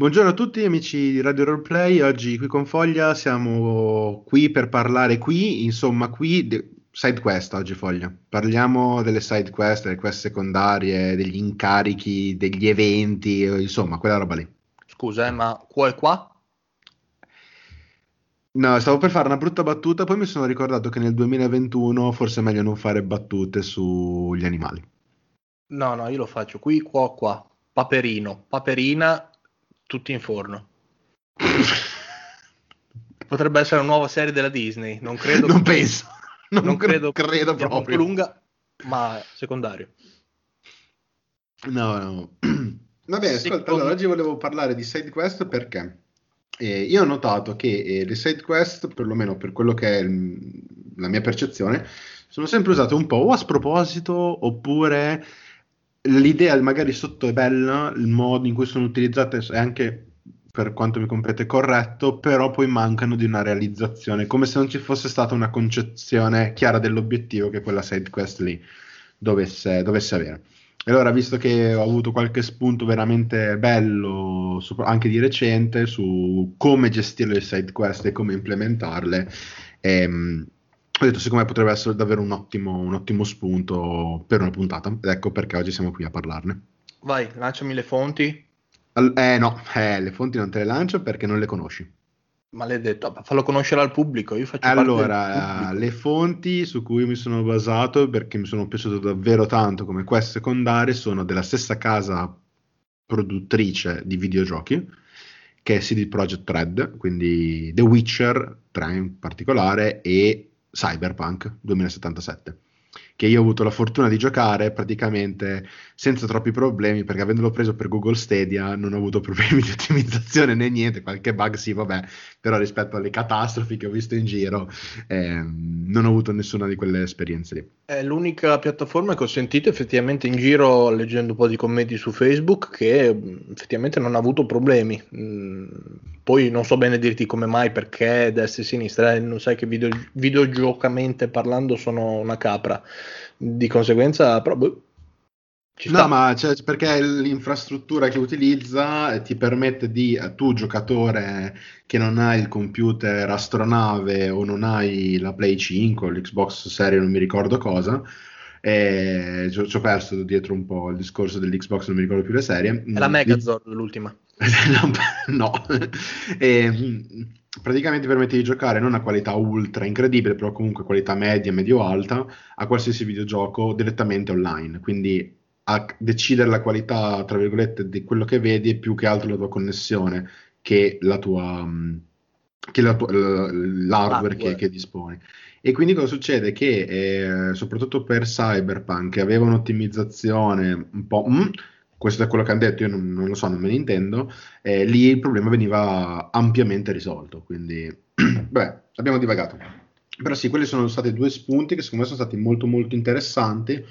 Buongiorno a tutti amici di Radio Roleplay, oggi qui con Foglia siamo qui per parlare qui, insomma qui, de- side quest oggi Foglia, parliamo delle side quest, delle quest secondarie, degli incarichi, degli eventi, insomma quella roba lì. Scusa, eh, ma qua e qua? No, stavo per fare una brutta battuta, poi mi sono ricordato che nel 2021 forse è meglio non fare battute sugli animali. No, no, io lo faccio qui, qua, qua. Paperino, paperina, tutti in forno. Potrebbe essere una nuova serie della Disney, non credo. non penso. Non, non credo, credo proprio. molto lunga, ma secondario. No, no. Va bene, ascolta, Secondo- allora oggi volevo parlare di side quest perché eh, io ho notato che eh, le side quest, perlomeno per quello che è il- la mia percezione, sono sempre usate un po' o a sproposito oppure l'idea magari sotto è bella, il modo in cui sono utilizzate è anche per quanto mi compete corretto, però poi mancano di una realizzazione, come se non ci fosse stata una concezione chiara dell'obiettivo che quella side quest lì dovesse, dovesse avere. E allora, visto che ho avuto qualche spunto veramente bello, anche di recente, su come gestire le side quest e come implementarle, ehm, ho detto secondo me potrebbe essere davvero un ottimo, un ottimo spunto per una puntata. Ed ecco perché oggi siamo qui a parlarne. Vai, lanciami le fonti. Al- eh no, eh, le fonti non te le lancio perché non le conosci. Maledetto, fallo conoscere al pubblico. Io faccio Allora, le fonti su cui mi sono basato perché mi sono piaciuto davvero tanto come quest secondarie sono della stessa casa produttrice di videogiochi che è CD Projekt Red, quindi The Witcher 3 in particolare e Cyberpunk 2077 che io ho avuto la fortuna di giocare praticamente senza troppi problemi perché avendolo preso per Google Stadia non ho avuto problemi di ottimizzazione né niente, qualche bug sì vabbè, però rispetto alle catastrofi che ho visto in giro ehm, non ho avuto nessuna di quelle esperienze lì. È l'unica piattaforma che ho sentito effettivamente in giro leggendo un po' di commenti su Facebook che mh, effettivamente non ha avuto problemi. Mm, Poi non so bene dirti come mai, perché destra e sinistra, eh, non sai che video, videogiocamente parlando sono una capra. Di conseguenza, però, boh, No, ma cioè, perché l'infrastruttura che utilizza eh, ti permette di, eh, tu giocatore che non hai il computer astronave o non hai la Play 5 o l'Xbox Series, non mi ricordo cosa, ci ho ci ho perso dietro un po' il discorso dell'Xbox, non mi ricordo più le serie. È la Mm, Megazord l'ultima. no, E, mm, praticamente permette di giocare non a qualità ultra incredibile, però comunque qualità media, medio-alta, a qualsiasi videogioco direttamente online. Quindi a decidere la qualità, tra virgolette, di quello che vedi è più che altro la tua connessione che la tua, mm, che la tua- l'hardware che, che disponi. E quindi cosa succede? Che eh, soprattutto per Cyberpunk, che aveva un'ottimizzazione un po'... mm, questo è quello che hanno detto, io non, non lo so, non me ne intendo, eh, lì il problema veniva ampiamente risolto, quindi beh, abbiamo divagato. Però sì, quelli sono stati due spunti che secondo me sono stati molto molto interessanti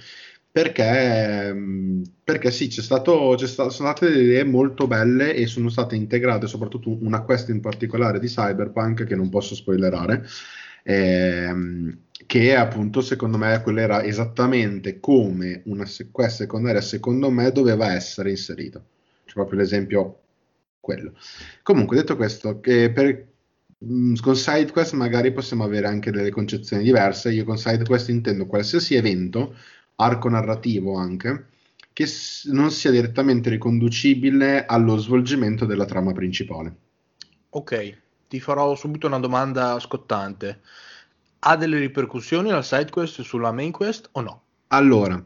perché, mh, perché sì, c'è stato, c'è sta- sono state delle idee molto belle e sono state integrate soprattutto una quest in particolare di Cyberpunk che non posso spoilerare, ehm, che appunto secondo me quella era esattamente come una se- quest secondaria secondo me doveva essere inserita. C'è proprio l'esempio quello. Comunque, detto questo, che per, mh, con SideQuest magari possiamo avere anche delle concezioni diverse. Io con SideQuest intendo qualsiasi evento, arco narrativo anche, che non sia direttamente riconducibile allo svolgimento della trama principale. Ok, ti farò subito una domanda scottante. Ha delle ripercussioni la side quest sulla main quest o no? Allora,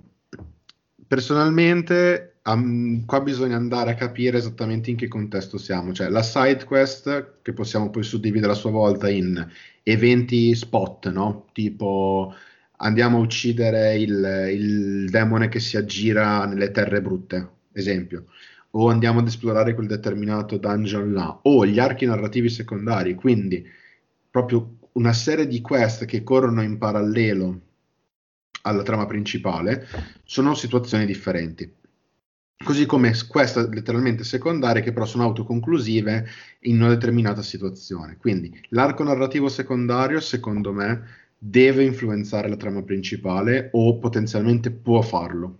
personalmente, am- qua bisogna andare a capire esattamente in che contesto siamo. Cioè, la side quest, che possiamo poi suddividere a sua volta in eventi spot, no? Tipo andiamo a uccidere il, il demone che si aggira nelle terre brutte, esempio. O andiamo ad esplorare quel determinato dungeon là, o gli archi narrativi secondari, quindi proprio una serie di quest che corrono in parallelo alla trama principale, sono situazioni differenti. Così come queste letteralmente secondarie che però sono autoconclusive in una determinata situazione. Quindi l'arco narrativo secondario, secondo me, deve influenzare la trama principale o potenzialmente può farlo.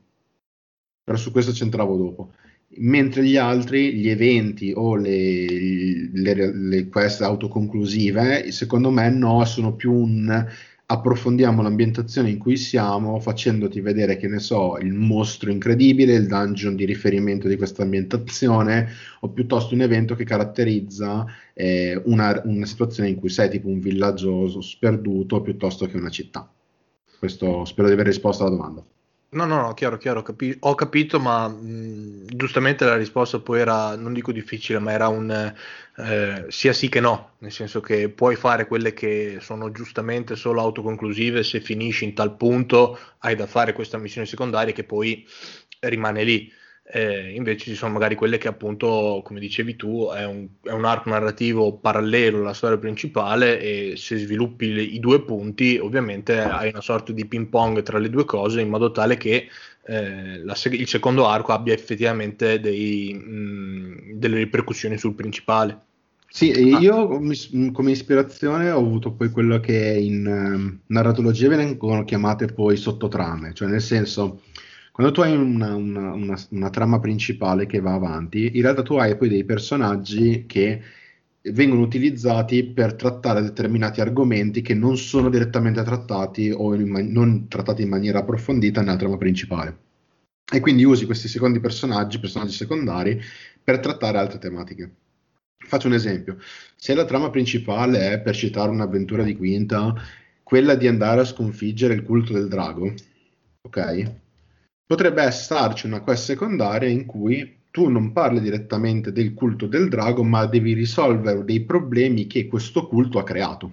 Però su questo c'entravo dopo. Mentre gli altri, gli eventi o le, le, le quest autoconclusive, secondo me no, sono più un approfondiamo l'ambientazione in cui siamo facendoti vedere, che ne so, il mostro incredibile, il dungeon di riferimento di questa ambientazione, o piuttosto un evento che caratterizza eh, una, una, situazione in cui sei tipo un villaggio sperduto piuttosto che una città. Questo spero di aver risposto alla domanda. No, no, no, chiaro, chiaro, capi- ho capito, ma mh, giustamente la risposta poi era, non dico difficile, ma era un eh, sia sì che no, nel senso che puoi fare quelle che sono giustamente solo autoconclusive, se finisci in tal punto hai da fare questa missione secondaria che poi rimane lì eh, invece ci sono magari quelle che appunto, come dicevi tu, è un, è un, arco narrativo parallelo alla storia principale e se sviluppi le, i due punti ovviamente hai una sorta di ping pong tra le due cose in modo tale che eh, la, il secondo arco abbia effettivamente dei, mh, delle ripercussioni sul principale. Sì, io come ispirazione ho avuto poi quello che in um, narratologia vengono chiamate poi sottotrame, cioè nel senso quando tu hai una, una, una, una, trama principale che va avanti, in realtà tu hai poi dei personaggi che vengono utilizzati per trattare determinati argomenti che non sono direttamente trattati o in, non trattati in maniera approfondita nella trama principale. E quindi usi questi secondi personaggi, personaggi secondari, per trattare altre tematiche. Faccio un esempio. Se la trama principale è, per citare un'avventura di Quinta, quella di andare a sconfiggere il culto del drago, ok? Potrebbe starci una quest secondaria in cui tu non parli direttamente del culto del drago, ma devi risolvere dei problemi che questo culto ha creato.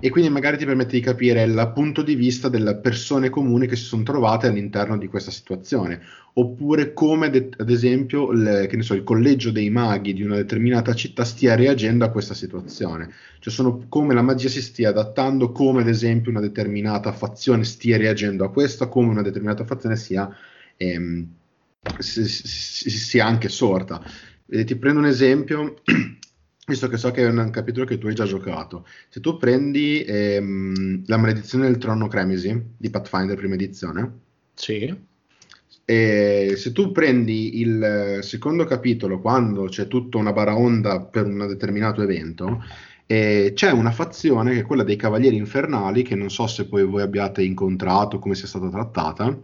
E quindi magari ti permette di capire il punto di vista delle persone comuni che si sono trovate all'interno di questa situazione, oppure come ad esempio il, so, il collegio dei maghi di una determinata città stia reagendo a questa situazione, cioè sono come la magia si stia adattando, come ad esempio una determinata fazione stia reagendo a questo, come una determinata fazione sia, ehm, sia anche sorta. E ti prendo un esempio visto che so che è un capitolo che tu hai già giocato, se tu prendi ehm, La maledizione del trono Cremisi di Pathfinder prima edizione, sì. e se tu prendi il secondo capitolo, quando c'è tutta una baraonda per un determinato evento, e c'è una fazione che è quella dei Cavalieri Infernali, che non so se poi voi abbiate incontrato, come sia stata trattata,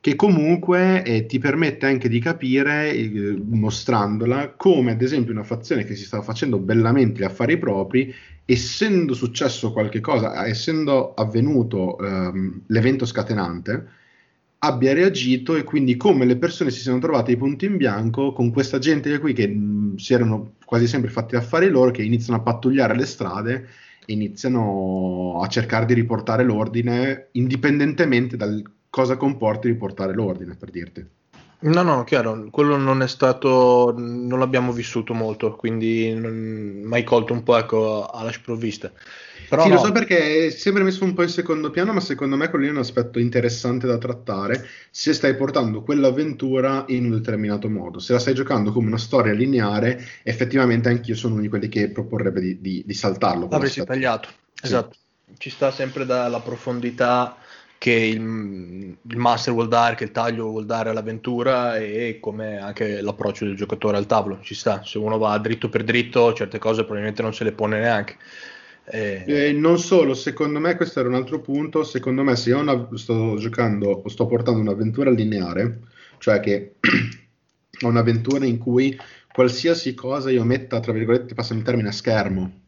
che comunque eh, ti permette anche di capire, eh, mostrandola, come ad esempio una fazione che si stava facendo bellamente gli affari propri, essendo successo qualche cosa, essendo avvenuto ehm, l'evento scatenante, abbia reagito e quindi come le persone si sono trovate i punti in bianco con questa gente qui che mh, si erano quasi sempre fatti affari loro, che iniziano a pattugliare le strade e iniziano a cercare di riportare l'ordine indipendentemente dal cosa comporti riportare l'ordine, per dirti. No, no, chiaro, quello non è stato, non l'abbiamo vissuto molto, quindi non mai colto un po' ecco, alla sprovvista. Però sì, no. lo so perché è sempre messo un po' in secondo piano, ma secondo me quello è un aspetto interessante da trattare se stai portando quell'avventura in un determinato modo. Se la stai giocando come una storia lineare, effettivamente anch'io sono uno di quelli che proporrebbe di, di, di saltarlo. L'avresti tagliato, sì. esatto. Ci sta sempre dalla profondità che il, il, master vuol dare, che il taglio vuol dare all'avventura e come anche l'approccio del giocatore al tavolo ci sta. Se uno va dritto per dritto, certe cose probabilmente non se le pone neanche. Eh... Eh, non solo, secondo me questo era un altro punto. Secondo me, se io una, sto giocando o sto portando un'avventura lineare, cioè che ho un'avventura in cui qualsiasi cosa io metta, tra virgolette, passami il termine a schermo,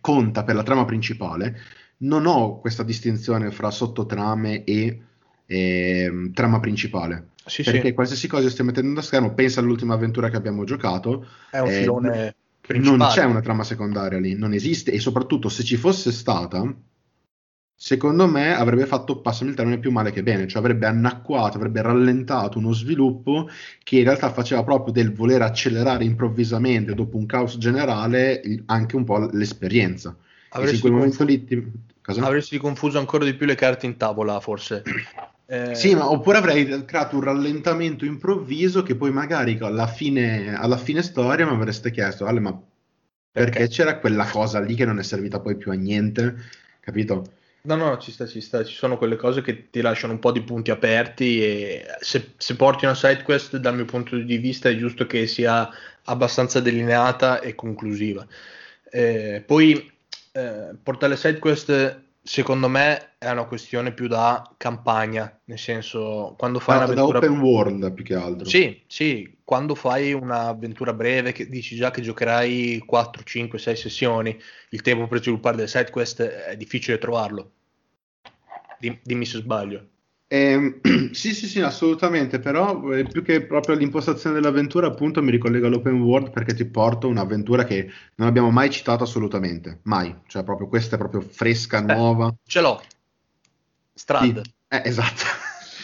conta per la trama principale non ho questa distinzione fra sottotrame e eh, trama principale. Sì, perché sì. qualsiasi cosa stia mettendo da schermo, pensa all'ultima avventura che abbiamo giocato. È un eh, filone principale. Non c'è una trama secondaria lì, non esiste. E soprattutto se ci fosse stata, secondo me avrebbe fatto, passami il termine, più male che bene, cioè avrebbe annacquato, avrebbe rallentato uno sviluppo che in realtà faceva proprio del voler accelerare improvvisamente dopo un caos generale anche un po' l'esperienza. Avresti, confu- lì ti... avresti confuso ancora di più le carte in tavola, forse. Eh... Sì, ma oppure avrei creato un rallentamento improvviso che poi magari alla fine, alla fine storia mi avreste chiesto, Ale, ma perché, perché c'era quella cosa lì che non è servita poi più a niente, capito? No, no, ci sta, ci sta. Ci sono quelle cose che ti lasciano un po' di punti aperti e se, se porti una side quest, dal mio punto di vista, è giusto che sia abbastanza delineata e conclusiva. Eh, poi eh, portare side quest, secondo me, è una questione più da campagna, nel senso, quando fai Da, da un'avventura... open world più che altro. Sì, sì, quando fai un'avventura breve, che dici già che giocherai 4, 5, 6 sessioni, il tempo per sviluppare delle side quest è difficile trovarlo. Dim- Dimmi se sbaglio. Ehm, sì, sì, sì, assolutamente, però eh, più che proprio l'impostazione dell'avventura, appunto, mi ricollego all'open world perché ti porto un'avventura che non abbiamo mai citato assolutamente, mai, cioè proprio questa è proprio fresca, Eh, nuova. ce l'ho. Strad. Sì, eh, esatto,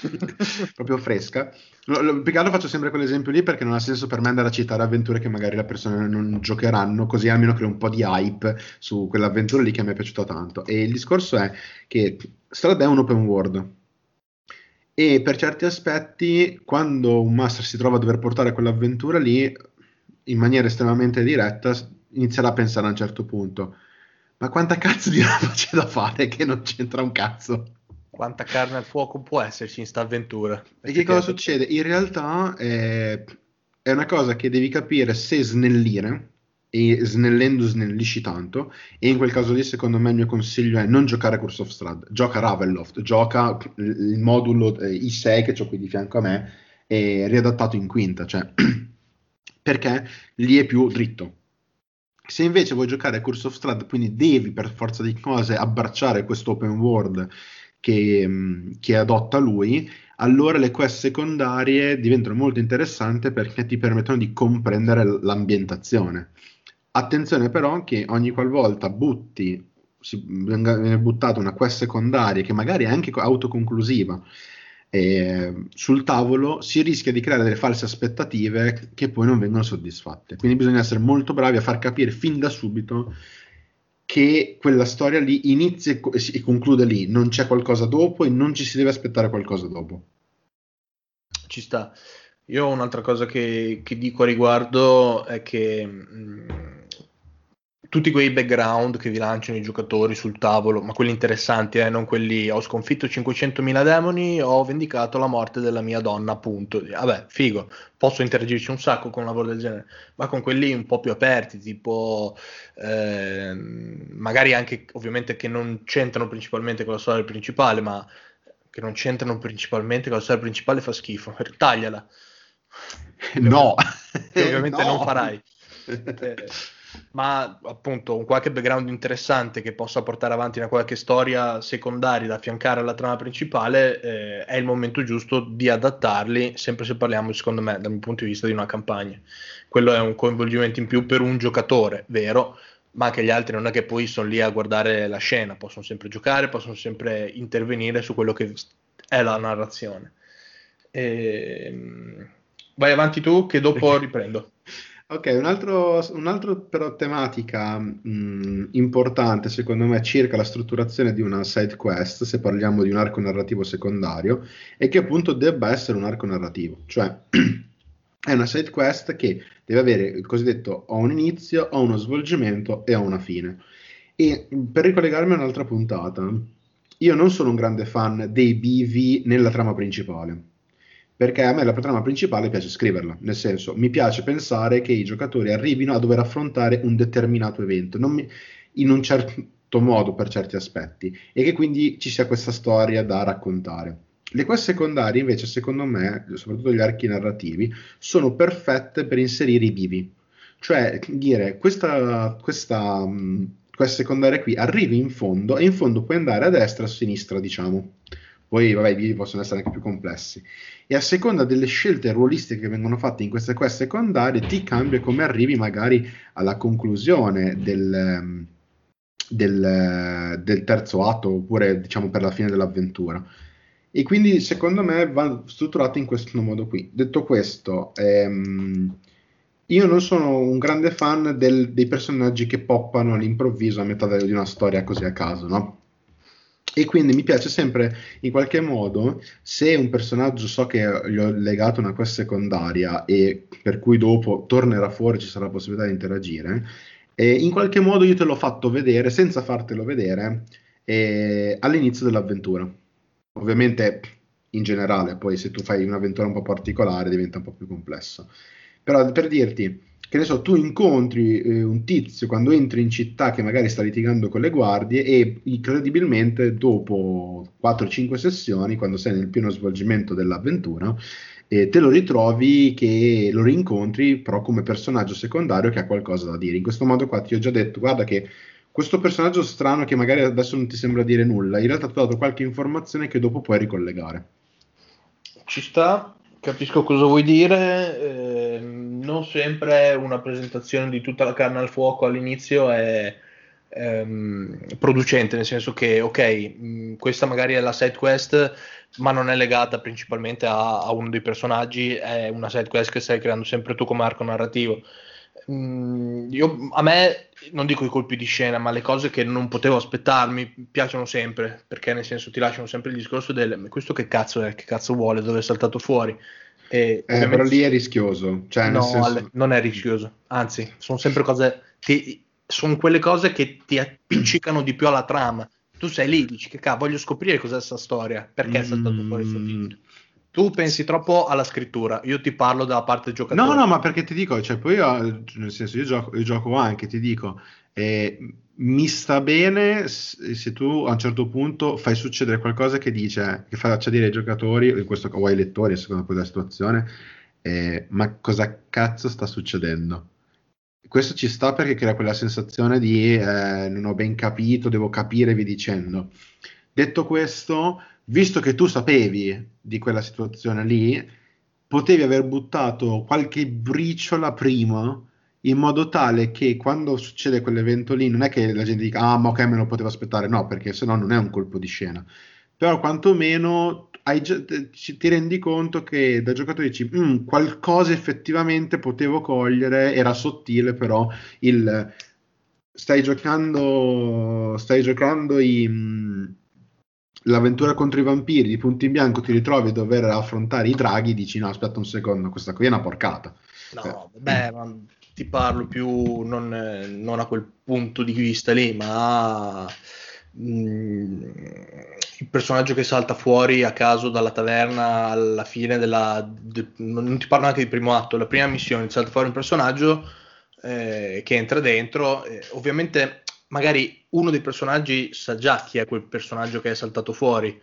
proprio fresca. Più che altro faccio sempre quell'esempio lì perché non ha senso per me andare a citare avventure che magari le persone non giocheranno, così almeno creo un po' di hype su quell'avventura lì che mi è piaciuta tanto. E il discorso è che Strad è un open world e per certi aspetti, quando un master si trova a dover portare quell'avventura lì in maniera estremamente diretta, inizierà a pensare a un certo punto. Ma quanta cazzo di roba c'è da fare che non c'entra un cazzo? Quanta carne al fuoco può esserci in sta avventura? E che cosa succede? In realtà eh, è una cosa che devi capire se snellire, e snellendo snellisci tanto, e in quel caso lì secondo me il mio consiglio è non giocare a Curse of Strahd, gioca Ravenloft, gioca il modulo eh, I6 che ho qui di fianco a me, e riadattato in quinta, cioè perché lì è più dritto. Se invece vuoi giocare a Curse of Strahd, quindi devi per forza di cose abbracciare questo open world che, mh, che adotta lui, allora le quest secondarie diventano molto interessanti perché ti permettono di comprendere l'ambientazione. Attenzione però che ogni qualvolta butti, si, viene buttata una quest secondaria che magari è anche co- autoconclusiva eh, sul tavolo, si rischia di creare delle false aspettative che poi non vengono soddisfatte. Quindi bisogna essere molto bravi a far capire fin da subito che quella storia lì inizia e conclude lì, non c'è qualcosa dopo e non ci si deve aspettare qualcosa dopo. Ci sta. Io un'altra cosa che, che dico a riguardo è che mh, tutti quei background che vi lanciano i giocatori sul tavolo, ma quelli interessanti, eh, non quelli ho sconfitto 500.000 demoni, ho vendicato la morte della mia donna, appunto. Vabbè, figo, posso interagirci un sacco con un lavoro del genere, ma con quelli un po' più aperti, tipo ehm, magari anche ovviamente che non c'entrano principalmente con la storia principale, ma che non c'entrano principalmente con la storia principale fa schifo. Tagliala. No, Che ovviamente No. non farai. Ma appunto un qualche background interessante che possa portare avanti una qualche storia secondaria da affiancare alla trama principale eh, è il momento giusto di adattarli, sempre se parliamo, secondo me, dal mio punto di vista, di una campagna. Quello è un coinvolgimento in più per un giocatore, vero, ma anche gli altri non è che poi sono lì a guardare la scena, possono sempre giocare, possono sempre intervenire su quello che è la narrazione. Ehm, vai avanti tu, che dopo riprendo. Ok, un altro, un altro però tematica mh, importante secondo me circa la strutturazione di una side quest, se parliamo di un arco narrativo secondario, è che appunto debba essere un arco narrativo, cioè è una side quest che deve avere il cosiddetto ho un inizio, ho uno svolgimento e ho una fine. E per ricollegarmi a un'altra puntata, io non sono un grande fan dei BV nella trama principale perché a me la trama principale piace scriverla, nel senso mi piace pensare che i giocatori arrivino a dover affrontare un determinato evento mi- in un certo modo per certi aspetti e che quindi ci sia questa storia da raccontare. Le quest secondarie invece secondo me, soprattutto gli archi narrativi, sono perfette per inserire i bivi, cioè dire questa, questa quest secondaria qui arrivi in fondo e in fondo puoi andare a destra o a sinistra diciamo. Poi vabbè i bivi possono essere anche più complessi. E a seconda delle scelte ruolistiche che vengono fatte in queste quest secondarie ti cambia come arrivi magari alla conclusione del, ehm, del, del terzo atto oppure diciamo per la fine dell'avventura. E quindi secondo me va strutturato in questo modo qui. Detto questo ehm, io non sono un grande fan del- dei personaggi che poppano all'improvviso a metà di una storia così a caso no? E quindi mi piace sempre in qualche modo, se un personaggio so che gli ho legato una quest secondaria e per cui dopo tornerà fuori, ci sarà la possibilità di interagire, e in qualche modo io te l'ho fatto vedere senza fartelo vedere, eh, all'inizio dell'avventura. Ovviamente in generale, poi se tu fai un'avventura un po' particolare diventa un po' più complesso. Però per dirti, che ne so, tu incontri eh, un tizio quando entri in città che magari sta litigando con le guardie e incredibilmente dopo 4-5 sessioni, quando sei nel pieno svolgimento dell'avventura, eh, te lo ritrovi che lo rincontri però come personaggio secondario che ha qualcosa da dire. In questo modo qua ti ho già detto, guarda che questo personaggio strano che magari adesso non ti sembra dire nulla, in realtà ti ha dato qualche informazione che dopo puoi ricollegare. Ci sta, capisco cosa vuoi dire. Eh, non sempre una presentazione di tutta la carne al fuoco all'inizio è ehm, producente, nel senso che, ok, mh, questa magari è la side quest, ma non è legata principalmente a, a, uno dei personaggi, è una side quest che stai creando sempre tu come arco narrativo. Mm, io, a me, non dico i colpi di scena, ma le cose che non potevo aspettarmi piacciono sempre, perché nel senso ti lasciano sempre il discorso del questo che cazzo è, che cazzo vuole, dove è saltato fuori. E, eh, però lì è rischioso. Cioè, no, senso... non è rischioso, anzi, sono sempre cose, ti, sono quelle cose che ti appiccicano di più alla trama. Tu sei lì, dici che cazzo, voglio scoprire cos'è questa storia, perché è saltato fuori questo mm. Tu pensi troppo alla scrittura, io ti parlo dalla parte giocatore. No, no, ma perché ti dico, cioè, poi io, nel senso, io gioco, io gioco anche, ti dico, eh, mi sta bene se tu a un certo punto fai succedere qualcosa che dice, che faccia dire ai giocatori, in questo o ai lettori, a seconda poi della situazione, eh, ma cosa cazzo sta succedendo? Questo ci sta perché crea quella sensazione di eh, non ho ben capito, devo capire, vi dicendo. Detto questo, visto che tu sapevi di quella situazione lì, potevi aver buttato qualche briciola prima in modo tale che quando succede quell'evento lì non è che la gente dica ah ma ok me lo potevo aspettare, no perché se no non è un colpo di scena, però quantomeno hai, ti rendi conto che da giocatore dici mm, qualcosa effettivamente potevo cogliere, era sottile però il stai giocando stai giocando i l'avventura contro i vampiri di punto in bianco ti ritrovi a dover affrontare i draghi, dici no, aspetta un secondo, questa qui è una porcata. No, eh. beh, ma ti parlo più non, non, a quel punto di vista lì, ma mh, mm, il personaggio che salta fuori a caso dalla taverna alla fine della... De, non ti parlo neanche di primo atto, la prima missione, salta fuori un personaggio eh, che entra dentro, eh, ovviamente magari uno dei personaggi sa già chi è quel personaggio che è saltato fuori.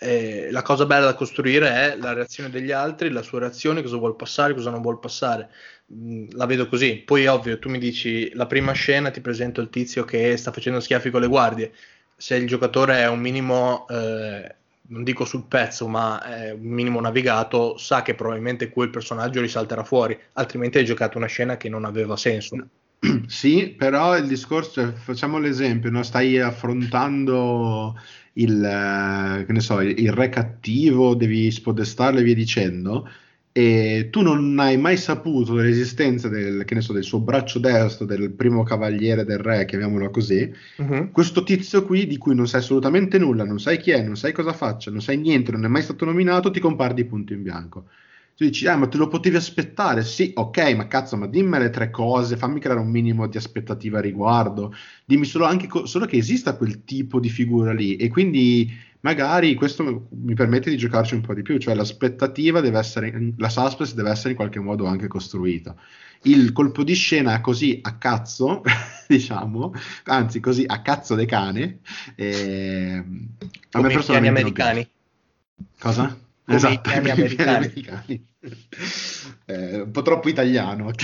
Eh, la cosa bella da costruire è la reazione degli altri, la sua reazione, cosa vuol passare, cosa non vuol passare. Mm, la vedo così. Poi, ovvio, tu mi dici la prima scena, ti presento il tizio che sta facendo schiaffi con le guardie. Se il giocatore è un minimo, eh, non dico sul pezzo, ma è un minimo navigato, sa che probabilmente quel personaggio risalterà fuori, altrimenti hai giocato una scena che non aveva senso. Sì, però il discorso facciamo l'esempio, no? stai affrontando il, eh, so, il, il, re cattivo, devi spodestarlo e via dicendo, e tu non hai mai saputo dell'esistenza del, so, del suo braccio destro, del primo cavaliere del re, chiamiamolo così, uh-huh. questo tizio qui di cui non sai assolutamente nulla, non sai chi è, non sai cosa faccia, non sai niente, non è mai stato nominato, ti compare di punto in bianco. Tu dici, ah, ma te lo potevi aspettare? Sì, ok, ma cazzo, ma dimmi le tre cose, fammi creare un minimo di aspettativa a riguardo. Dimmi solo, anche co- solo che esista quel tipo di figura lì e quindi magari questo mi permette di giocarci un po' di più, cioè l'aspettativa deve essere, la suspense deve essere in qualche modo anche costruita. Il colpo di scena così a cazzo, diciamo, anzi così a cazzo de cane, eh, a me personalmente americani. Cosa? Esatto, i americani. americani. eh, un po' troppo italiano.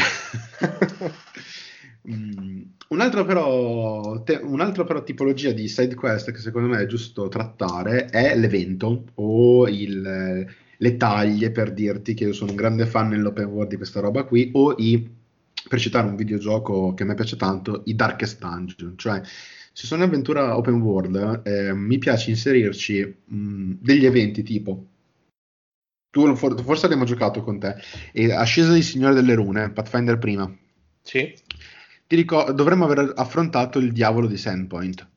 mm, un'altra, però, te, un'altra però tipologia di side quest che secondo me è giusto trattare è l'evento o il, le taglie per dirti che io sono un grande fan nell'open world di questa roba qui o i, per citare un videogioco che a me piace tanto, i Darkest Dungeon, cioè se sono un'avventura open world eh, mi piace inserirci mh, degli eventi tipo tu forse abbiamo giocato con te. E Ascesa di Signore delle Rune, Pathfinder prima. Sì. Ti ricordo, dovremmo aver affrontato il diavolo di Sandpoint.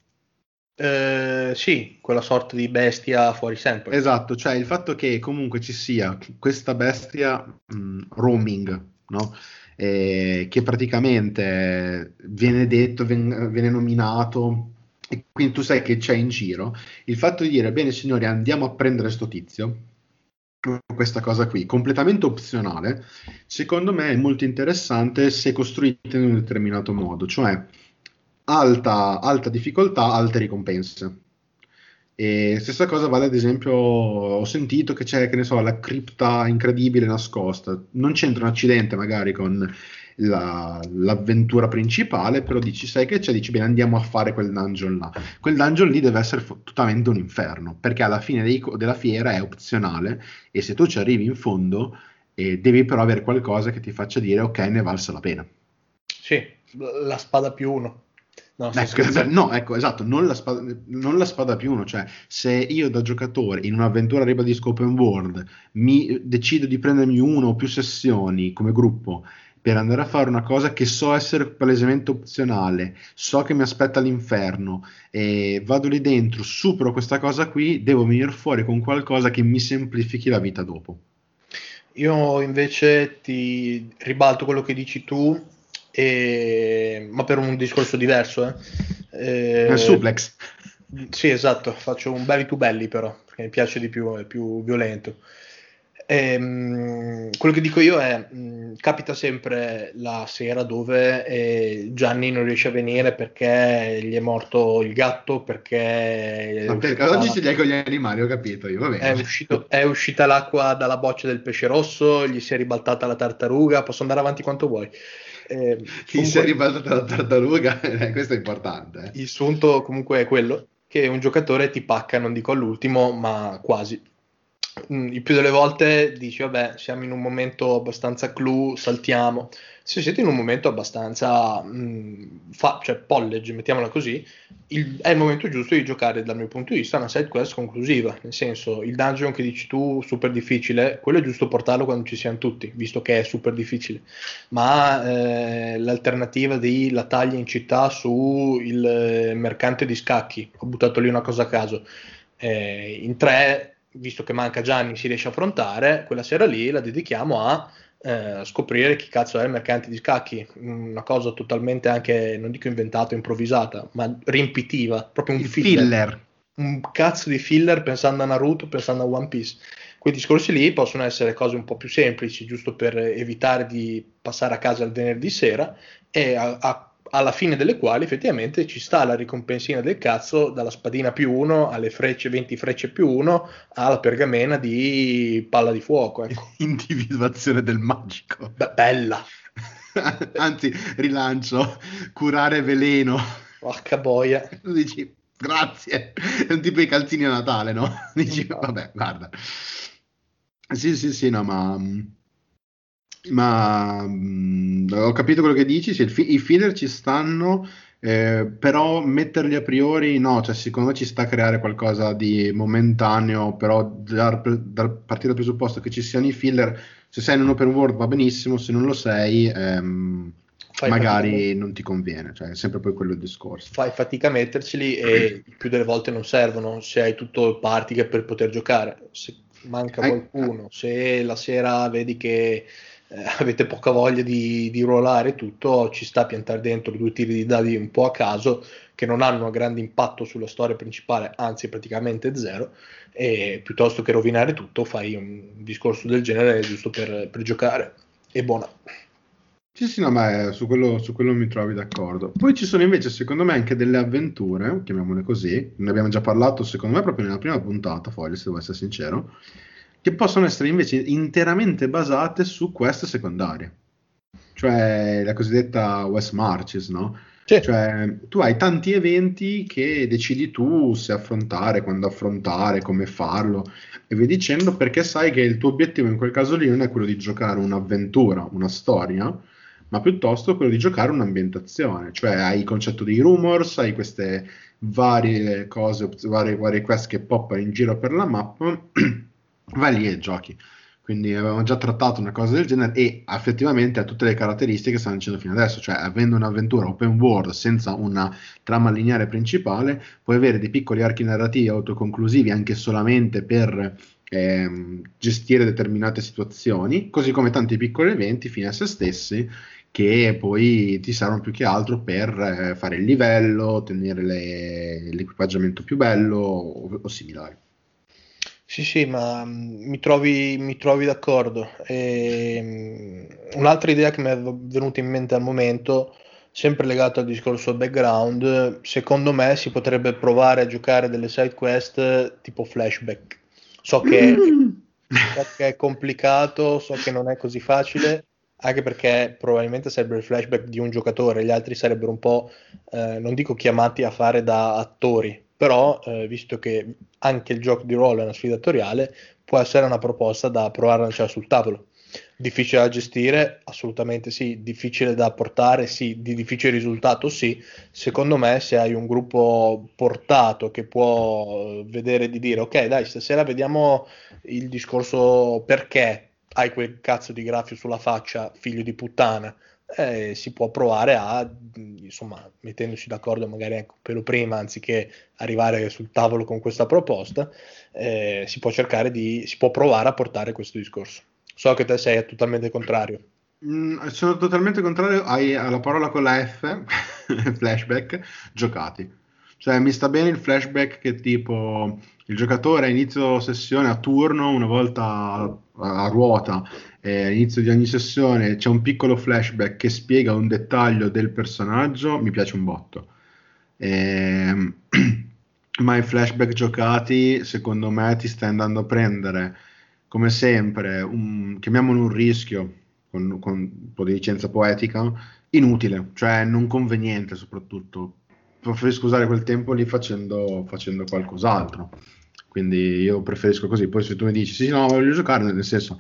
Eh, sì, quella sorta di bestia fuori Sandpoint. Esatto, cioè il fatto che comunque ci sia questa bestia mh, roaming, no? Eh, che praticamente viene detto, viene, viene nominato e quindi tu sai che c'è in giro, il fatto di dire, bene signori, andiamo a prendere sto tizio, questa cosa qui, completamente opzionale, secondo me è molto interessante se costruita in un determinato modo, cioè alta, alta difficoltà, alte ricompense. E stessa cosa vale ad esempio, ho sentito che c'è, che ne so, la cripta incredibile nascosta, non c'entra un accidente magari con la, l'avventura principale, però dici, sai che c'è, dici bene, andiamo a fare quel dungeon là. Quel dungeon lì deve essere totalmente un inferno, perché alla fine dei, della fiera è opzionale e se tu ci arrivi in fondo eh, devi però avere qualcosa che ti faccia dire ok, ne valsa la pena. Sì, la spada più uno. No, ecco, no, ecco, esatto, non la, spada, non la, spada, più uno, cioè se io da giocatore in un'avventura ribadisco open world mi decido di prendermi uno o più sessioni come gruppo per andare a fare una cosa che so essere palesemente opzionale, so che mi aspetta l'inferno, e vado lì dentro, supero questa cosa qui, devo venire fuori con qualcosa che mi semplifichi la vita dopo. Io invece ti ribalto quello che dici tu, e... ma per un discorso diverso. Eh. Eh, suplex. Sì, esatto, faccio un belly to belly però, perché mi piace di più, è più violento. Ehm, quello che dico io è, mh, capita sempre la sera dove eh, Gianni non riesce a venire perché gli è morto il gatto, perché... Ma perché oggi si con gli animali, ho capito io, è, uscito, è, uscita l'acqua dalla boccia del pesce rosso, gli si è ribaltata la tartaruga, posso andare avanti quanto vuoi. Eh, comunque, si è ribaltata la tartaruga, eh, questo è importante. Eh. Il sunto comunque è quello, che un giocatore ti pacca, non dico all'ultimo, ma quasi il più delle volte dici vabbè siamo in un momento abbastanza clou saltiamo. Se siete in un momento abbastanza mh, mm, fa, cioè pollege mettiamola così il, è il momento giusto di giocare dal mio punto di vista una side quest conclusiva. Nel senso il dungeon che dici tu super difficile quello è giusto portarlo quando ci siamo tutti visto che è super difficile. Ma eh, l'alternativa di la taglia in città su il eh, mercante di scacchi ho buttato lì una cosa a caso. Eh, in tre visto che manca Gianni, si riesce a affrontare, quella sera lì la dedichiamo a eh, scoprire chi cazzo è il mercante di scacchi, una cosa totalmente anche, non dico inventata, improvvisata, ma riempitiva, proprio un filler. filler. Un cazzo di filler pensando a Naruto, pensando a One Piece. Quei discorsi lì possono essere cose un po' più semplici, giusto per evitare di passare a casa il venerdì sera e a, a alla fine delle quali effettivamente ci sta la ricompensina del cazzo dalla spadina più uno alle frecce 20 frecce più uno alla pergamena di palla di fuoco ecco. individuazione del magico. Beh, bella. Anzi rilancio. Curare veleno. Porca boia. Tu dici grazie. È un tipo di calzini a Natale no? dici vabbè guarda. Sì sì sì no ma ma mh, ho capito quello che dici, sì, fi- i filler ci stanno, eh, però metterli a priori no, cioè secondo me ci sta a creare qualcosa di momentaneo, però dal, dal partire dal presupposto che ci siano i filler, se sei in un open world va benissimo, se non lo sei... Ehm, magari fatica. non ti conviene, cioè è sempre poi quello il discorso. Fai fatica a metterceli e più delle volte non servono se hai tutto il party per poter giocare. Se manca qualcuno, se la sera vedi che eh, avete poca voglia di, di ruolare tutto, ci sta a piantare dentro due tiri di dadi un po' a caso che non hanno un grande impatto sulla storia principale, anzi praticamente zero, e piuttosto che rovinare tutto fai un discorso del genere giusto per, per giocare. E buona. Sì, sì, no, ma su quello, su quello, mi trovi d'accordo. Poi ci sono invece, secondo me, anche delle avventure, chiamiamole così, ne abbiamo già parlato, secondo me, proprio nella prima puntata, Fogli, se devo essere sincero, che possono essere invece interamente basate su quest secondarie, cioè la cosiddetta West Marches, no? Sì. Cioè, tu hai tanti eventi che decidi tu se affrontare, quando affrontare, come farlo, e via dicendo, perché sai che il tuo obiettivo in quel caso lì non è quello di giocare un'avventura, una storia, ma piuttosto quello di giocare un'ambientazione. Cioè, hai il concetto dei rumors, hai queste varie cose, varie, varie quest che poppano in giro per la mappa. vai lì e giochi. Quindi avevamo già trattato una cosa del genere e effettivamente ha tutte le caratteristiche che stanno dicendo fino adesso, cioè avendo un'avventura open world senza una trama lineare principale, puoi avere dei piccoli archi narrativi autoconclusivi anche solamente per ehm, gestire determinate situazioni, così come tanti piccoli eventi fine a se stessi che poi ti servono più che altro per eh, fare il livello, ottenere le, l'equipaggiamento più bello o, o similari. Sì, sì, ma mm, mi trovi, mi trovi d'accordo. E, mm, un'altra idea che mi è venuta in mente al momento, sempre legata al discorso background, secondo me si potrebbe provare a giocare delle side quest tipo flashback. So che, so che è complicato, so che non è così facile, anche perché probabilmente sarebbe il flashback di un giocatore, gli altri sarebbero un po', eh, non dico chiamati a fare da attori, però eh, visto che anche il gioco di ruolo è una sfida attoriale, può essere una proposta da provare a lanciare sul tavolo. Difficile da gestire? Assolutamente sì. Difficile da portare? Sì. Di difficile risultato? Sì. Secondo me, se hai un gruppo portato che può vedere di dire, ok, dai, stasera vediamo il discorso perché hai quel cazzo di graffio sulla faccia, figlio di puttana eh, si può provare a, insomma, mettendosi d'accordo magari ecco, per lo prima, anziché arrivare sul tavolo con questa proposta, eh, si può cercare di, si può provare a portare questo discorso. So che te sei totalmente contrario. Mm, sono totalmente contrario, hai la parola con la F, flashback, giocati. Cioè mi sta bene il flashback che tipo il giocatore a inizio sessione a turno, una volta a, ruota, eh, all'inizio di ogni sessione c'è un piccolo flashback che spiega un dettaglio del personaggio, mi piace un botto. Eh, ma i flashback giocati, secondo me, ti stai andando a prendere, come sempre, un, chiamiamolo un rischio, con, con un po' di licenza poetica, inutile, cioè non conveniente soprattutto. Preferisco usare quel tempo lì facendo, facendo qualcos'altro. Quindi io preferisco così. Poi se tu mi dici sì, no, voglio giocare, nel senso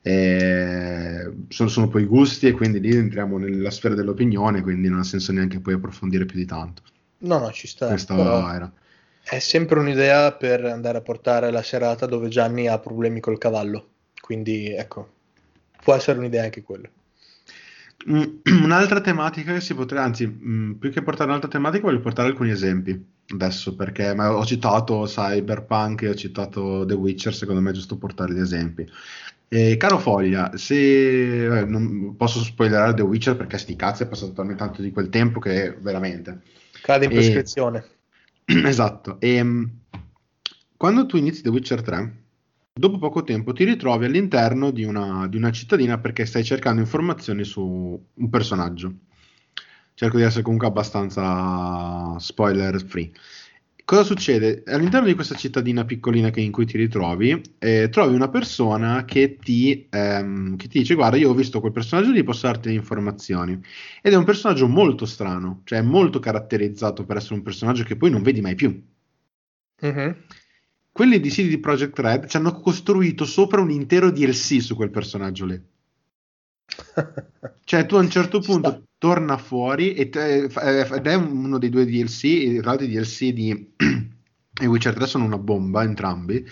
eh, sono, sono, poi gusti e quindi lì entriamo nella sfera dell'opinione, quindi non ha senso neanche poi approfondire più di tanto. No, no, ci sta. Questa era. È sempre un'idea per andare a portare la serata dove Gianni ha problemi col cavallo. Quindi ecco, può essere un'idea anche quella. Un'altra tematica che si potrebbe, anzi, mh, più che portare un'altra tematica, voglio portare alcuni esempi adesso perché ho citato Cyberpunk e ho citato The Witcher, secondo me è giusto portare gli esempi. Eh, caro Foglia, se eh, non posso spoilerare The Witcher perché sti cazzi è passato talmente tanto di quel tempo che veramente cade in prescrizione. E, esatto. E ehm, quando tu inizi The Witcher 3, dopo poco tempo ti ritrovi all'interno di una, di una cittadina perché stai cercando informazioni su un personaggio. Cerco di essere comunque abbastanza spoiler free. Cosa succede? All'interno di questa cittadina piccolina in cui ti ritrovi, eh, trovi una persona che ti, ehm, che ti, dice: Guarda, io ho visto quel personaggio lì, posso darti le informazioni. Ed è un personaggio molto strano, cioè molto caratterizzato per essere un personaggio che poi non vedi mai più. Mm-hmm. Quelli di CD Project Red ci hanno costruito sopra un intero DLC su quel personaggio lì. cioè, tu a un certo punto torna fuori ed è uno dei due DLC, tra l'altro i DLC di e Witcher 3 sono una bomba entrambi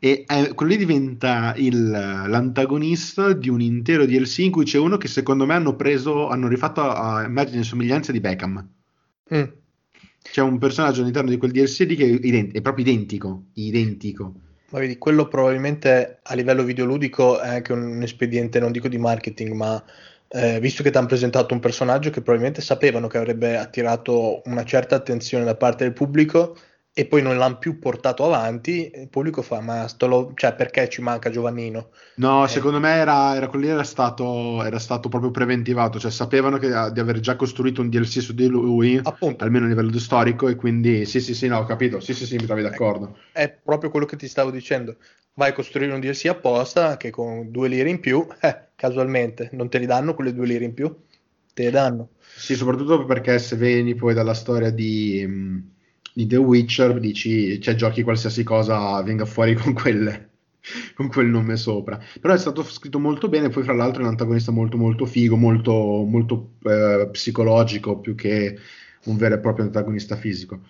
e eh, quello lì diventa il, l'antagonista di un intero DLC in cui c'è uno che secondo me hanno preso, hanno rifatto a immagine e somiglianza di Beckham. Mm. C'è un personaggio all'interno di quel DLC lì che è, ident- è proprio identico, identico. Ma vedi, quello probabilmente a livello videoludico è anche un espediente, non dico di marketing, ma eh, visto che ti hanno presentato un personaggio che probabilmente sapevano che avrebbe attirato una certa attenzione da parte del pubblico e poi non l'hanno più portato avanti, il pubblico fa, ma lo, cioè, perché ci manca Giovannino? No, eh. secondo me era, era, quello era stato, era stato proprio preventivato, cioè sapevano che, di aver già costruito un DLC su di lui, Appunto. almeno a livello storico, e quindi sì, sì, sì, no, ho capito, sì, sì, sì, mi trovi d'accordo. È proprio quello che ti stavo dicendo, vai a costruire un DLC apposta che con due lire in più, eh, casualmente, non te li danno quelle due lire in più? Te le danno. Sì, soprattutto perché se vieni poi dalla storia di di The Witcher dici, cioè giochi qualsiasi cosa venga fuori con quelle con quel nome sopra. Però è stato scritto molto bene, poi fra l'altro è un antagonista molto molto figo, molto, molto eh, psicologico più che un vero e proprio antagonista fisico.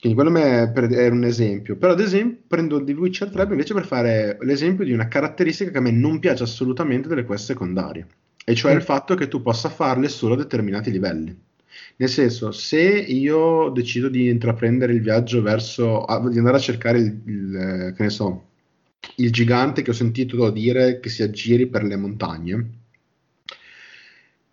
Quindi quello è un esempio. Però ad esempio prendo The Witcher 3 invece per fare l'esempio di una caratteristica che a me non piace assolutamente delle quest secondarie, e cioè mm. il fatto che tu possa farle solo a determinati livelli. Nel senso, se io decido di intraprendere il viaggio verso, di andare a cercare il, il, eh, che ne so, il gigante che ho sentito dire che si aggiri per le montagne,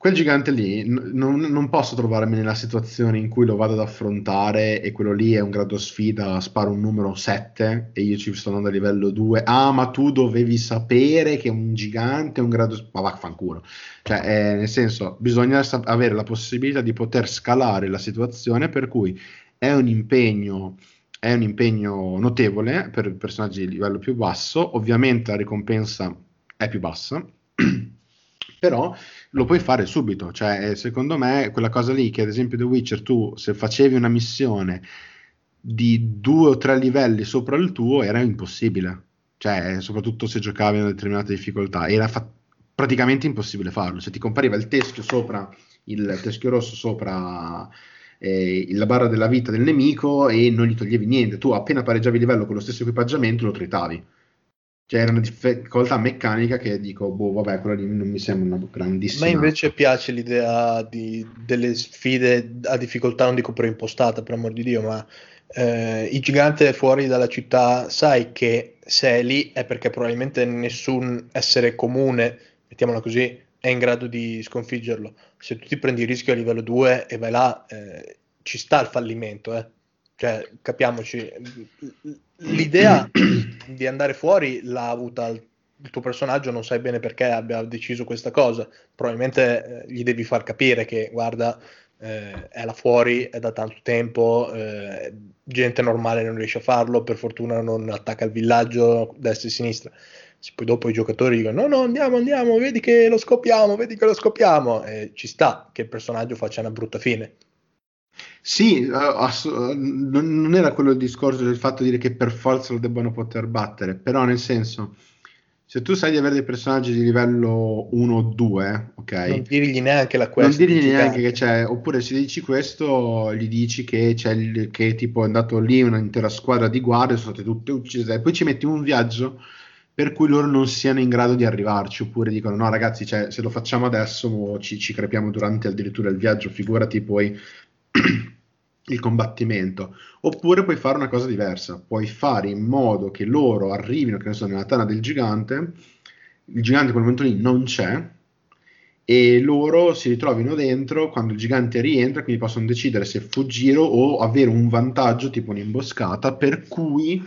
quel gigante lì n- non, posso trovarmi nella situazione in cui lo vado ad affrontare e quello lì è un grado sfida, sparo un numero 7 e io ci sto andando a livello 2. Ah, ma tu dovevi sapere che un gigante è un grado... Ma vaffanculo. Cioè, eh, nel senso, bisogna sap- avere la possibilità di poter scalare la situazione per cui è un impegno è un impegno notevole per personaggi di livello più basso, ovviamente la ricompensa è più bassa, però lo puoi fare subito, cioè eh, secondo me quella cosa lì che ad esempio The Witcher tu se facevi una missione di due o tre livelli sopra il tuo era impossibile, cioè soprattutto se giocavi a una determinata difficoltà, era fa- praticamente impossibile farlo, se ti compariva il teschio sopra, il teschio rosso sopra eh, la barra della vita del nemico e non gli toglievi niente, tu appena pareggiavi livello con lo stesso equipaggiamento lo tritavi cioè era una difficoltà meccanica che dico, boh, vabbè, quella lì non mi sembra una grandissima. A me invece piace l'idea di, delle sfide a difficoltà, non dico preimpostata, per amor di Dio, ma eh, il gigante fuori dalla città, sai che se è lì è perché probabilmente nessun essere comune, mettiamola così, è in grado di sconfiggerlo. Se tu ti prendi il rischio a livello 2 e vai là, eh, ci sta il fallimento, eh. Cioè, capiamoci, l'idea di andare fuori l'ha avuta il, il, tuo personaggio, non sai bene perché abbia deciso questa cosa. Probabilmente eh, gli devi far capire che, guarda, eh, è là fuori, è da tanto tempo, eh, gente normale non riesce a farlo, per fortuna non attacca il villaggio destra e sinistra. Se poi dopo i giocatori dicono no, no, andiamo, andiamo, vedi che lo scopiamo, vedi che lo scopiamo, ci sta che il personaggio faccia una brutta fine. Sì, ass- non era quello il discorso del fatto di dire che per forza lo debbano poter battere, però nel senso, se tu sai di avere dei personaggi di livello 1 o 2, ok? Non dirgli neanche la quest. Non dirgli neanche che c'è, oppure se dici questo, gli dici che c'è il, che tipo è andato lì un'intera squadra di guardie, sono state tutte uccise, e poi ci metti un viaggio per cui loro non siano in grado di arrivarci, oppure dicono no ragazzi, cioè, se lo facciamo adesso ci, ci crepiamo durante addirittura il viaggio, figurati poi il combattimento, oppure puoi fare una cosa diversa, puoi fare in modo che loro arrivino, che ne so, nella tana del gigante, il gigante in quel momento lì non c'è, e loro si ritrovino dentro quando il gigante rientra, quindi possono decidere se fuggire o avere un vantaggio, tipo un'imboscata, per cui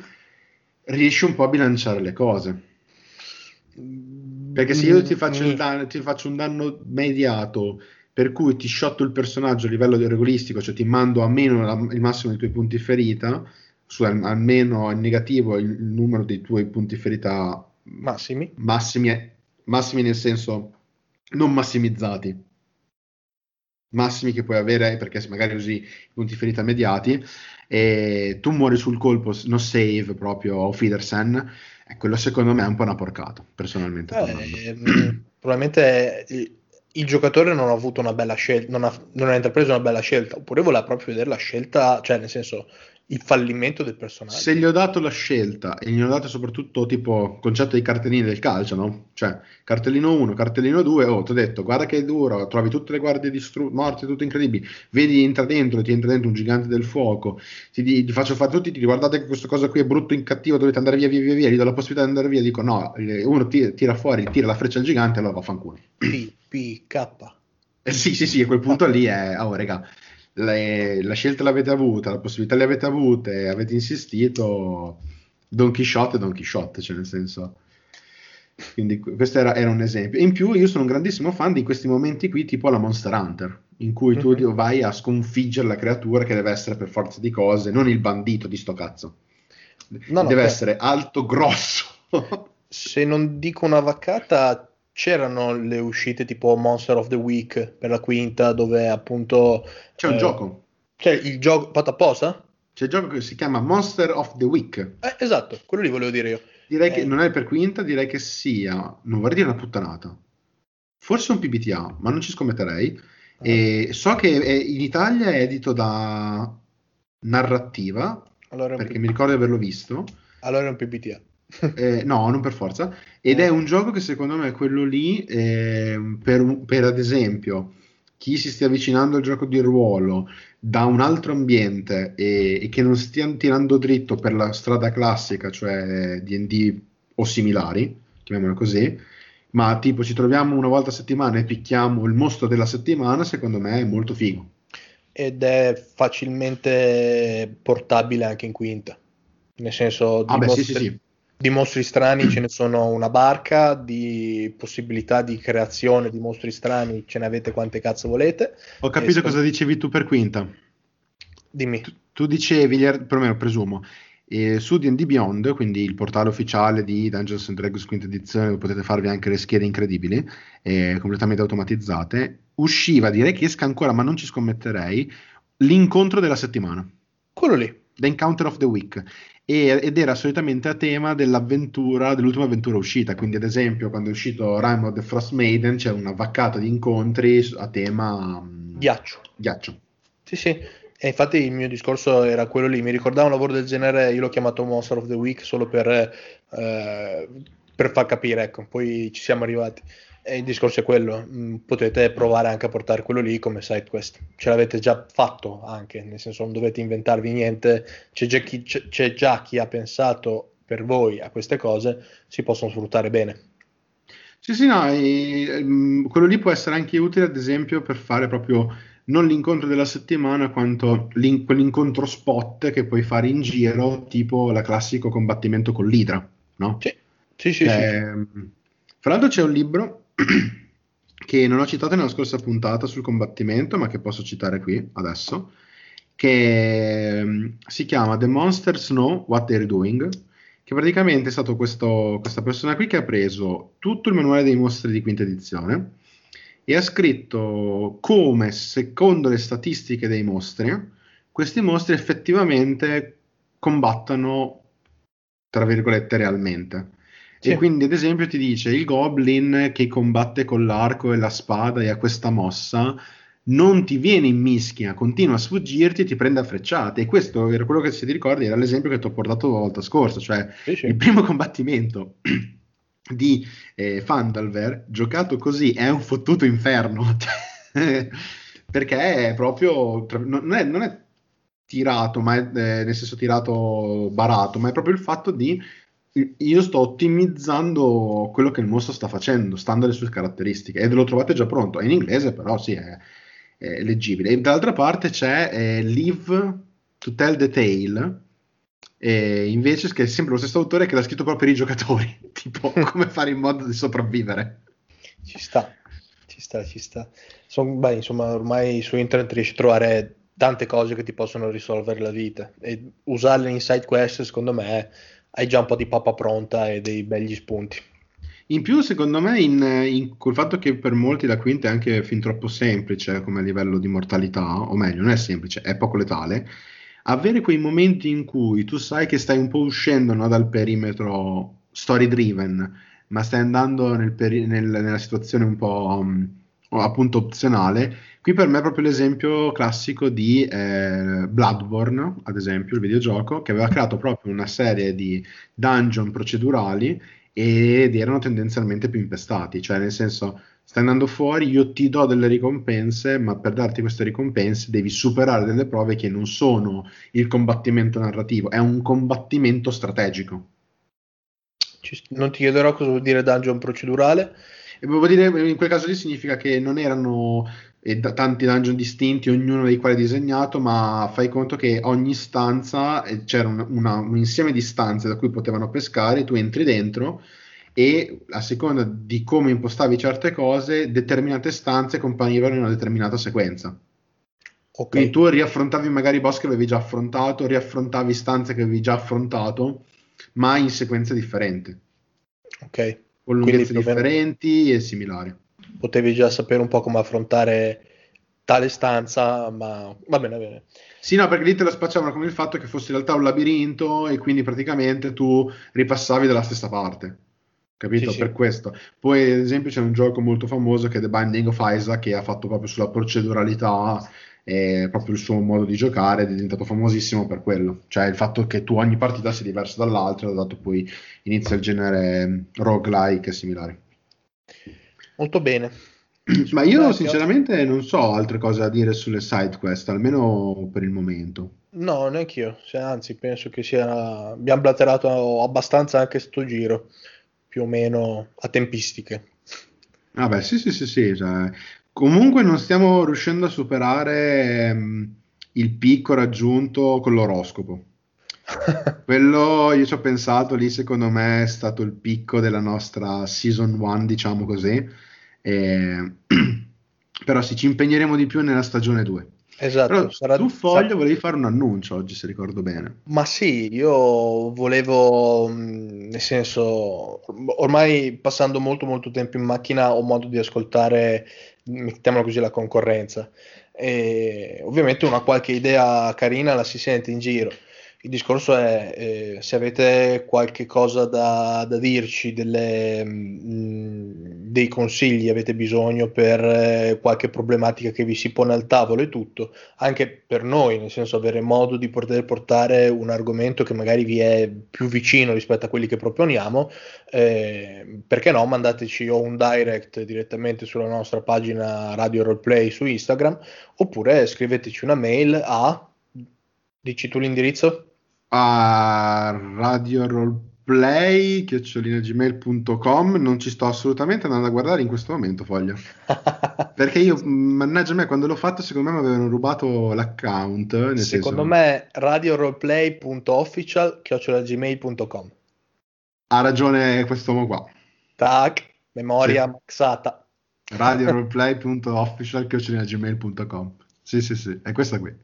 riesci un po' a bilanciare le cose. Perché se io ti faccio, danno, ti faccio un danno mediato per cui ti shotto il personaggio a livello regolistico, cioè ti mando a meno la, il massimo dei tuoi punti ferita, su almeno in negativo il, il, numero dei tuoi punti ferita massimi. massimi, massimi nel senso non massimizzati, massimi che puoi avere perché magari usi i punti ferita mediati e tu muori sul colpo, no save proprio o Fidersen, e quello secondo me è un po' una porcata, personalmente. Eh, probabilmente il giocatore non ha avuto una bella scelta, non ha, non ha intrapreso una bella scelta, oppure voleva proprio vedere la scelta, cioè nel senso il fallimento del personaggio. Se gli ho dato la scelta e gli ho dato soprattutto tipo concetto di cartellini del calcio, no? Cioè cartellino 1, cartellino 2, oh, ti ho detto guarda che è duro, trovi tutte le guardie distru- morte, tutto incredibili, vedi entra dentro, ti entra dentro un gigante del fuoco, ti, ti faccio fare tutti, ti guardate che questa cosa qui è brutto, in cattivo, dovete andare via, via, via, via, gli do la possibilità di andare via, dico no, uno tira, tira fuori, tira la freccia al gigante, allora va fanculo. P, P, K. Eh, sì, sì, sì, a quel punto lì è, oh raga, le, la scelta l'avete avuta, la possibilità le avete avute, avete insistito, Don Quixote è Don Quixote, cioè nel senso... Quindi questo era, era, un esempio. In più io sono un grandissimo fan di questi momenti qui, tipo la Monster Hunter, in cui tu mm-hmm. vai a sconfiggere la creatura che deve essere per forza di cose, non il bandito di sto cazzo. No, deve no, essere alto, grosso. Se non dico una vaccata, c'erano le uscite tipo Monster of the Week per la quinta, dove appunto... C'è un eh, gioco. C'è il gioco fatto apposta? C'è il gioco che si chiama Monster of the Week. Eh, esatto, quello lì volevo dire io. Direi eh. che non è per quinta, direi che sia, non vorrei dire una puttanata. Forse un PBTA, ma non ci scommetterei. Ah. E so che è, in Italia è edito da Narrativa, allora perché mi ricordo di averlo visto. Allora è un PBTA. Eh, no, non per forza. Ed è eh. un gioco che secondo me è quello lì, eh, per, per, ad esempio, chi si stia avvicinando al gioco di ruolo da un altro ambiente e, e che non stia tirando dritto per la strada classica, cioè DD o similari, chiamiamola così, Ma tipo ci troviamo una volta a settimana e picchiamo il mostro della settimana, secondo me è molto figo. Ed è facilmente portabile anche in quinta. Nel senso, ah, beh, mostri, sì, sì, sì. Di mostri strani ce ne sono una barca, di possibilità di creazione di mostri strani ce ne avete quante cazzo volete. Ho capito cosa dicevi tu per quinta. Dimmi. Tu, tu dicevi, perlomeno presumo, eh, su D&D Beyond, quindi il portale ufficiale di Dungeons and Dragons quinta edizione, dove potete farvi anche le schede incredibili, eh, completamente automatizzate, usciva, direi che esca ancora, ma non ci scommetterei, l'incontro della settimana. Quello lì. The Encounter of the Week. E, ed era solitamente a tema dell'avventura, dell'ultima avventura uscita. Quindi, ad esempio, quando è uscito Rime of the Frost Maiden, c'è una vaccata di incontri a tema mm, ghiaccio. Ghiaccio. Sì, sì. E infatti il mio discorso era quello lì, mi ricordava un lavoro del genere, io l'ho chiamato Monster of the Week solo per, eh, per far capire, ecco, poi ci siamo arrivati. E il discorso è quello, mm, potete provare anche a portare quello lì come side quest, ce l'avete già fatto anche, nel senso non dovete inventarvi niente, c'è già chi, c'è, c'è già chi ha pensato per voi a queste cose, si possono sfruttare bene. Sì, sì, no, e, um, quello lì può essere anche utile, ad esempio, per fare proprio non l'incontro della settimana quanto quell'incontro spot che puoi fare in giro, tipo la classico combattimento con l'Idra, no? Sì, sì, sì, che, sì. Fra l'altro c'è un libro che non ho citato nella scorsa puntata sul combattimento, ma che posso citare qui adesso, che um, si chiama The Monsters Know What They're Doing, che praticamente è stato questo, questa persona qui che ha preso tutto il manuale dei mostri di quinta edizione, e ha scritto come, secondo le statistiche dei mostri, questi mostri effettivamente combattono, tra virgolette, realmente. Sì. E quindi, ad esempio, ti dice il goblin che combatte con l'arco e la spada e ha questa mossa non ti viene in mischia, continua a sfuggirti e ti prende a frecciate. E questo era quello che se ti ricordi era l'esempio che ti ho portato la volta scorsa, cioè sì, sì. il primo combattimento di eh, Fandalver giocato così è un fottuto inferno perché è proprio non è, non è tirato ma è, eh, nel senso tirato barato ma è proprio il fatto di io sto ottimizzando quello che il mostro sta facendo stando alle sue caratteristiche e lo trovate già pronto è in inglese però sì è, è leggibile e dall'altra parte c'è eh, Live to Tell the Tale e invece che è sempre lo stesso autore che l'ha scritto proprio per i giocatori, tipo come fare in modo di sopravvivere. Ci sta, ci sta, ci sta. Son, beh, insomma, ormai su internet riesci a trovare tante cose che ti possono risolvere la vita e usarle in side quest, secondo me, hai già un po' di pappa pronta e dei begli spunti. In più, secondo me, in, in, col fatto che per molti la quinta è anche fin troppo semplice come livello di mortalità, o meglio, non è semplice, è poco letale avere quei momenti in cui tu sai che stai un po' uscendo no, dal perimetro story driven, ma stai andando nel peri- nel, nella situazione un po' um, appunto opzionale. Qui per me è proprio l'esempio classico di eh, Bloodborne, ad esempio, il videogioco, che aveva creato proprio una serie di dungeon procedurali ed erano tendenzialmente più impestati, cioè nel senso stai andando fuori, io ti do delle ricompense, ma per darti queste ricompense devi superare delle prove che non sono il combattimento narrativo, è un combattimento strategico. Non ti chiederò cosa vuol dire dungeon procedurale. E vuol dire, in quel caso lì significa che non erano eh, tanti dungeon distinti, ognuno dei quali disegnato, ma fai conto che ogni stanza eh, c'era una, una, un insieme di stanze da cui potevano pescare, tu entri dentro e a seconda di come impostavi certe cose, determinate stanze comparivano in una determinata sequenza. Okay. Quindi tu riaffrontavi magari boss che avevi già affrontato, riaffrontavi stanze che avevi già affrontato, ma in sequenze differenti. Ok. Con lunghezze differenti e similari. Potevi già sapere un po' come affrontare tale stanza, ma va bene, va bene. Sì, no, perché lì te la spacciavano come il fatto che fosse in realtà un labirinto e quindi praticamente tu ripassavi dalla stessa parte capito? Sì, per sì. questo. Poi, ad esempio, c'è un gioco molto famoso che è The Binding of Isaac, che ha fatto proprio sulla proceduralità e proprio il suo modo di giocare, è diventato famosissimo per quello. Cioè, il fatto che tu ogni partita sia diversa dall'altra, dato poi inizia il genere roguelike e similari. Molto bene. Ma io sinceramente non so altre cose da dire sulle side quest, almeno per il momento. No, neanche io, cioè, anzi penso che sia... abbiamo blatterato abbastanza anche sto giro più o meno a tempistiche. Vabbè, sì, sì, sì, sì. Cioè, comunque non stiamo riuscendo a superare um, il picco raggiunto con l'oroscopo. Quello io ci ho pensato lì, secondo me è stato il picco della nostra season 1, diciamo così. E... Però sì, ci impegneremo di più nella stagione 2. Esatto, Però sarà tu foglio volevi fare un annuncio oggi, se ricordo bene. Ma sì, io volevo, nel senso, ormai passando molto molto tempo in macchina ho modo di ascoltare, mettiamola così, la concorrenza. E ovviamente una qualche idea carina la si sente in giro. Il discorso è eh, se avete qualche cosa da, da dirci, delle, mh, mm, dei consigli, avete bisogno per eh, qualche problematica che vi si pone al tavolo e tutto, anche per noi, nel senso avere modo di poter portare un argomento che magari vi è più vicino rispetto a quelli che proponiamo, eh, perché no, mandateci o un direct direttamente sulla nostra pagina Radio Roleplay su Instagram, oppure scriveteci una mail a... Dici tu l'indirizzo? A Radio Roleplay gmail.com non ci sto assolutamente andando a guardare in questo momento Foglia perché io mannaggia me quando l'ho fatto secondo me mi avevano rubato l'account secondo senso... me radioroleplay.official gmail.com ha ragione quest'uomo qua. Tac memoria sì. maxata. Radioroleplay.official gmail.com sì sì sì è questa qui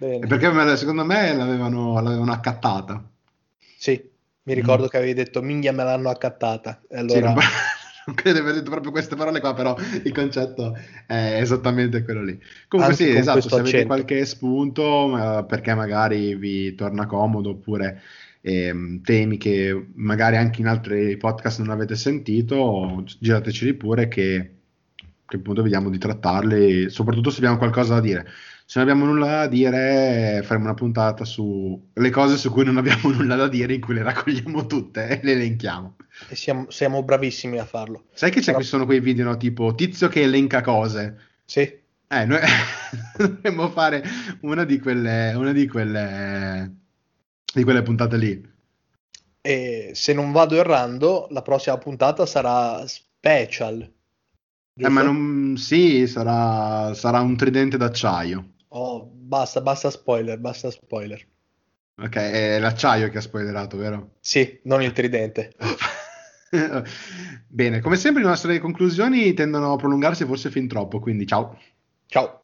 Bene. Perché secondo me l'avevano, l'avevano accattata. Sì, mi ricordo mm. che avevi detto minchia me l'hanno accattata. Allora... Sì, non, credo di aver detto proprio queste parole qua, però il concetto è esattamente quello lì. Comunque Anche sì, esatto, se avete qualche spunto, perché magari vi torna comodo, oppure eh, temi che magari anche in altri podcast non avete sentito, girateceli pure che, che appunto vediamo di trattarli, soprattutto se abbiamo qualcosa da dire se non abbiamo nulla da dire, faremo una puntata sulle cose su cui non abbiamo nulla da dire, in cui le raccogliamo tutte e le elenchiamo. E siamo, siamo bravissimi a farlo. Sai che Però... sono quei video, no, tipo tizio che elenca cose? Sì. Eh, noi dovremmo fare una di quelle, una di quelle, di quelle puntate lì. E se non vado errando, la prossima puntata sarà special. Eh, ma non, sì, sarà, sarà un tridente d'acciaio. Oh, basta, basta spoiler, basta spoiler. Ok, è l'acciaio che ha spoilerato, vero? Sì, non il tridente. Bene, come sempre le nostre conclusioni tendono a prolungarsi forse fin troppo, quindi ciao. Ciao.